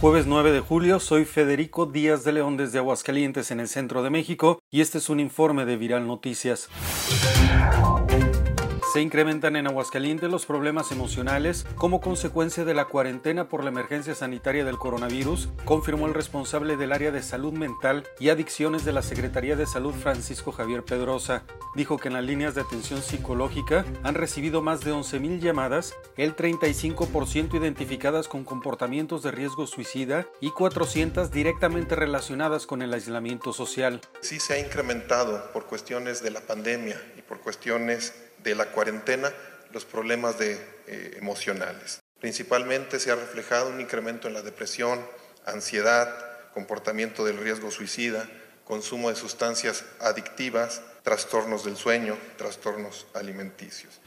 Jueves 9 de julio, soy Federico Díaz de León desde Aguascalientes en el centro de México y este es un informe de Viral Noticias. Se incrementan en Aguascalientes los problemas emocionales como consecuencia de la cuarentena por la emergencia sanitaria del coronavirus, confirmó el responsable del área de salud mental y adicciones de la Secretaría de Salud Francisco Javier Pedrosa. Dijo que en las líneas de atención psicológica han recibido más de 11.000 llamadas, el 35% identificadas con comportamientos de riesgo suicida y 400 directamente relacionadas con el aislamiento social. Sí se ha incrementado por cuestiones de la pandemia y por cuestiones de la cuarentena los problemas de, eh, emocionales. Principalmente se ha reflejado un incremento en la depresión, ansiedad, comportamiento del riesgo suicida, consumo de sustancias adictivas, trastornos del sueño, trastornos alimenticios.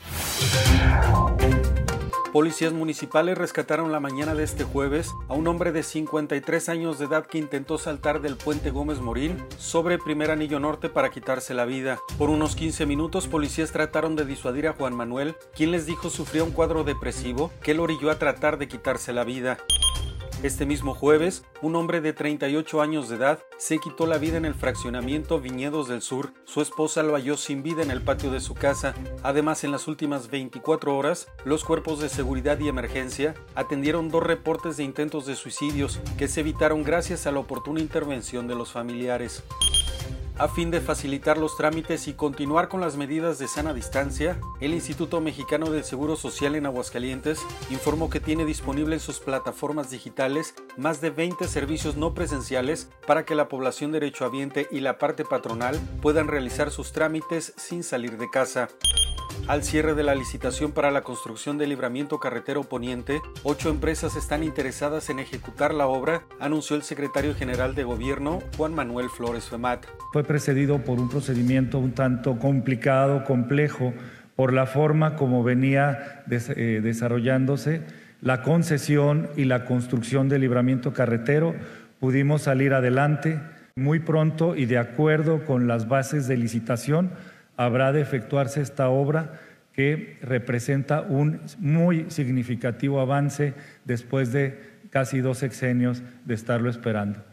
Policías municipales rescataron la mañana de este jueves a un hombre de 53 años de edad que intentó saltar del puente Gómez Morín sobre Primer Anillo Norte para quitarse la vida. Por unos 15 minutos, policías trataron de disuadir a Juan Manuel, quien les dijo sufría un cuadro depresivo que lo orilló a tratar de quitarse la vida. Este mismo jueves, un hombre de 38 años de edad se quitó la vida en el fraccionamiento Viñedos del Sur. Su esposa lo halló sin vida en el patio de su casa. Además, en las últimas 24 horas, los cuerpos de seguridad y emergencia atendieron dos reportes de intentos de suicidios que se evitaron gracias a la oportuna intervención de los familiares. A fin de facilitar los trámites y continuar con las medidas de sana distancia, el Instituto Mexicano del Seguro Social en Aguascalientes informó que tiene disponible en sus plataformas digitales más de 20 servicios no presenciales para que la población derechohabiente y la parte patronal puedan realizar sus trámites sin salir de casa. Al cierre de la licitación para la construcción del libramiento carretero poniente, ocho empresas están interesadas en ejecutar la obra, anunció el secretario general de gobierno, Juan Manuel Flores Femat. Fue precedido por un procedimiento un tanto complicado, complejo, por la forma como venía eh, desarrollándose la concesión y la construcción del libramiento carretero. Pudimos salir adelante muy pronto y de acuerdo con las bases de licitación habrá de efectuarse esta obra que representa un muy significativo avance después de casi dos sexenios de estarlo esperando.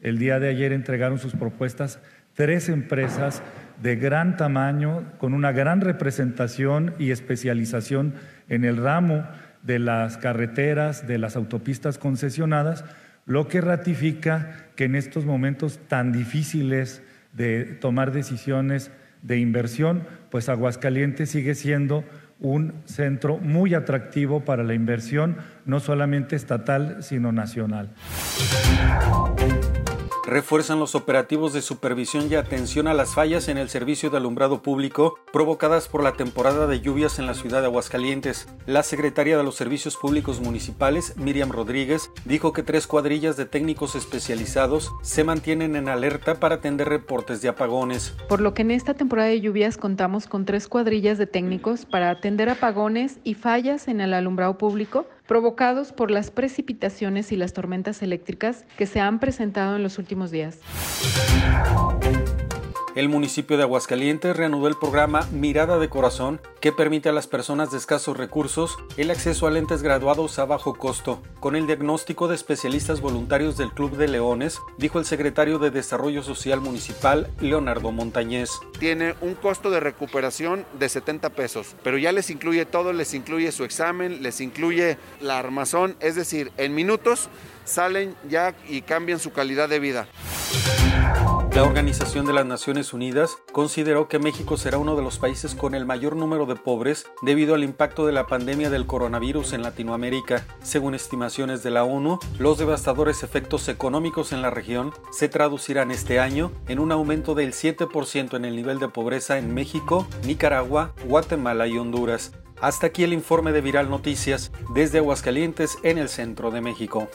El día de ayer entregaron sus propuestas tres empresas de gran tamaño, con una gran representación y especialización en el ramo de las carreteras, de las autopistas concesionadas, lo que ratifica que en estos momentos tan difíciles de tomar decisiones de inversión, pues Aguascalientes sigue siendo un centro muy atractivo para la inversión, no solamente estatal, sino nacional refuerzan los operativos de supervisión y atención a las fallas en el servicio de alumbrado público provocadas por la temporada de lluvias en la ciudad de Aguascalientes. La secretaria de los Servicios Públicos Municipales, Miriam Rodríguez, dijo que tres cuadrillas de técnicos especializados se mantienen en alerta para atender reportes de apagones. Por lo que en esta temporada de lluvias contamos con tres cuadrillas de técnicos para atender apagones y fallas en el alumbrado público provocados por las precipitaciones y las tormentas eléctricas que se han presentado en los últimos días. El municipio de Aguascalientes reanudó el programa Mirada de Corazón, que permite a las personas de escasos recursos el acceso a lentes graduados a bajo costo. Con el diagnóstico de especialistas voluntarios del Club de Leones, dijo el secretario de Desarrollo Social Municipal, Leonardo Montañez. Tiene un costo de recuperación de 70 pesos, pero ya les incluye todo, les incluye su examen, les incluye la armazón, es decir, en minutos salen ya y cambian su calidad de vida. La Organización de las Naciones Unidas consideró que México será uno de los países con el mayor número de pobres debido al impacto de la pandemia del coronavirus en Latinoamérica. Según estimaciones de la ONU, los devastadores efectos económicos en la región se traducirán este año en un aumento del 7% en el nivel de pobreza en México, Nicaragua, Guatemala y Honduras. Hasta aquí el informe de Viral Noticias desde Aguascalientes en el centro de México.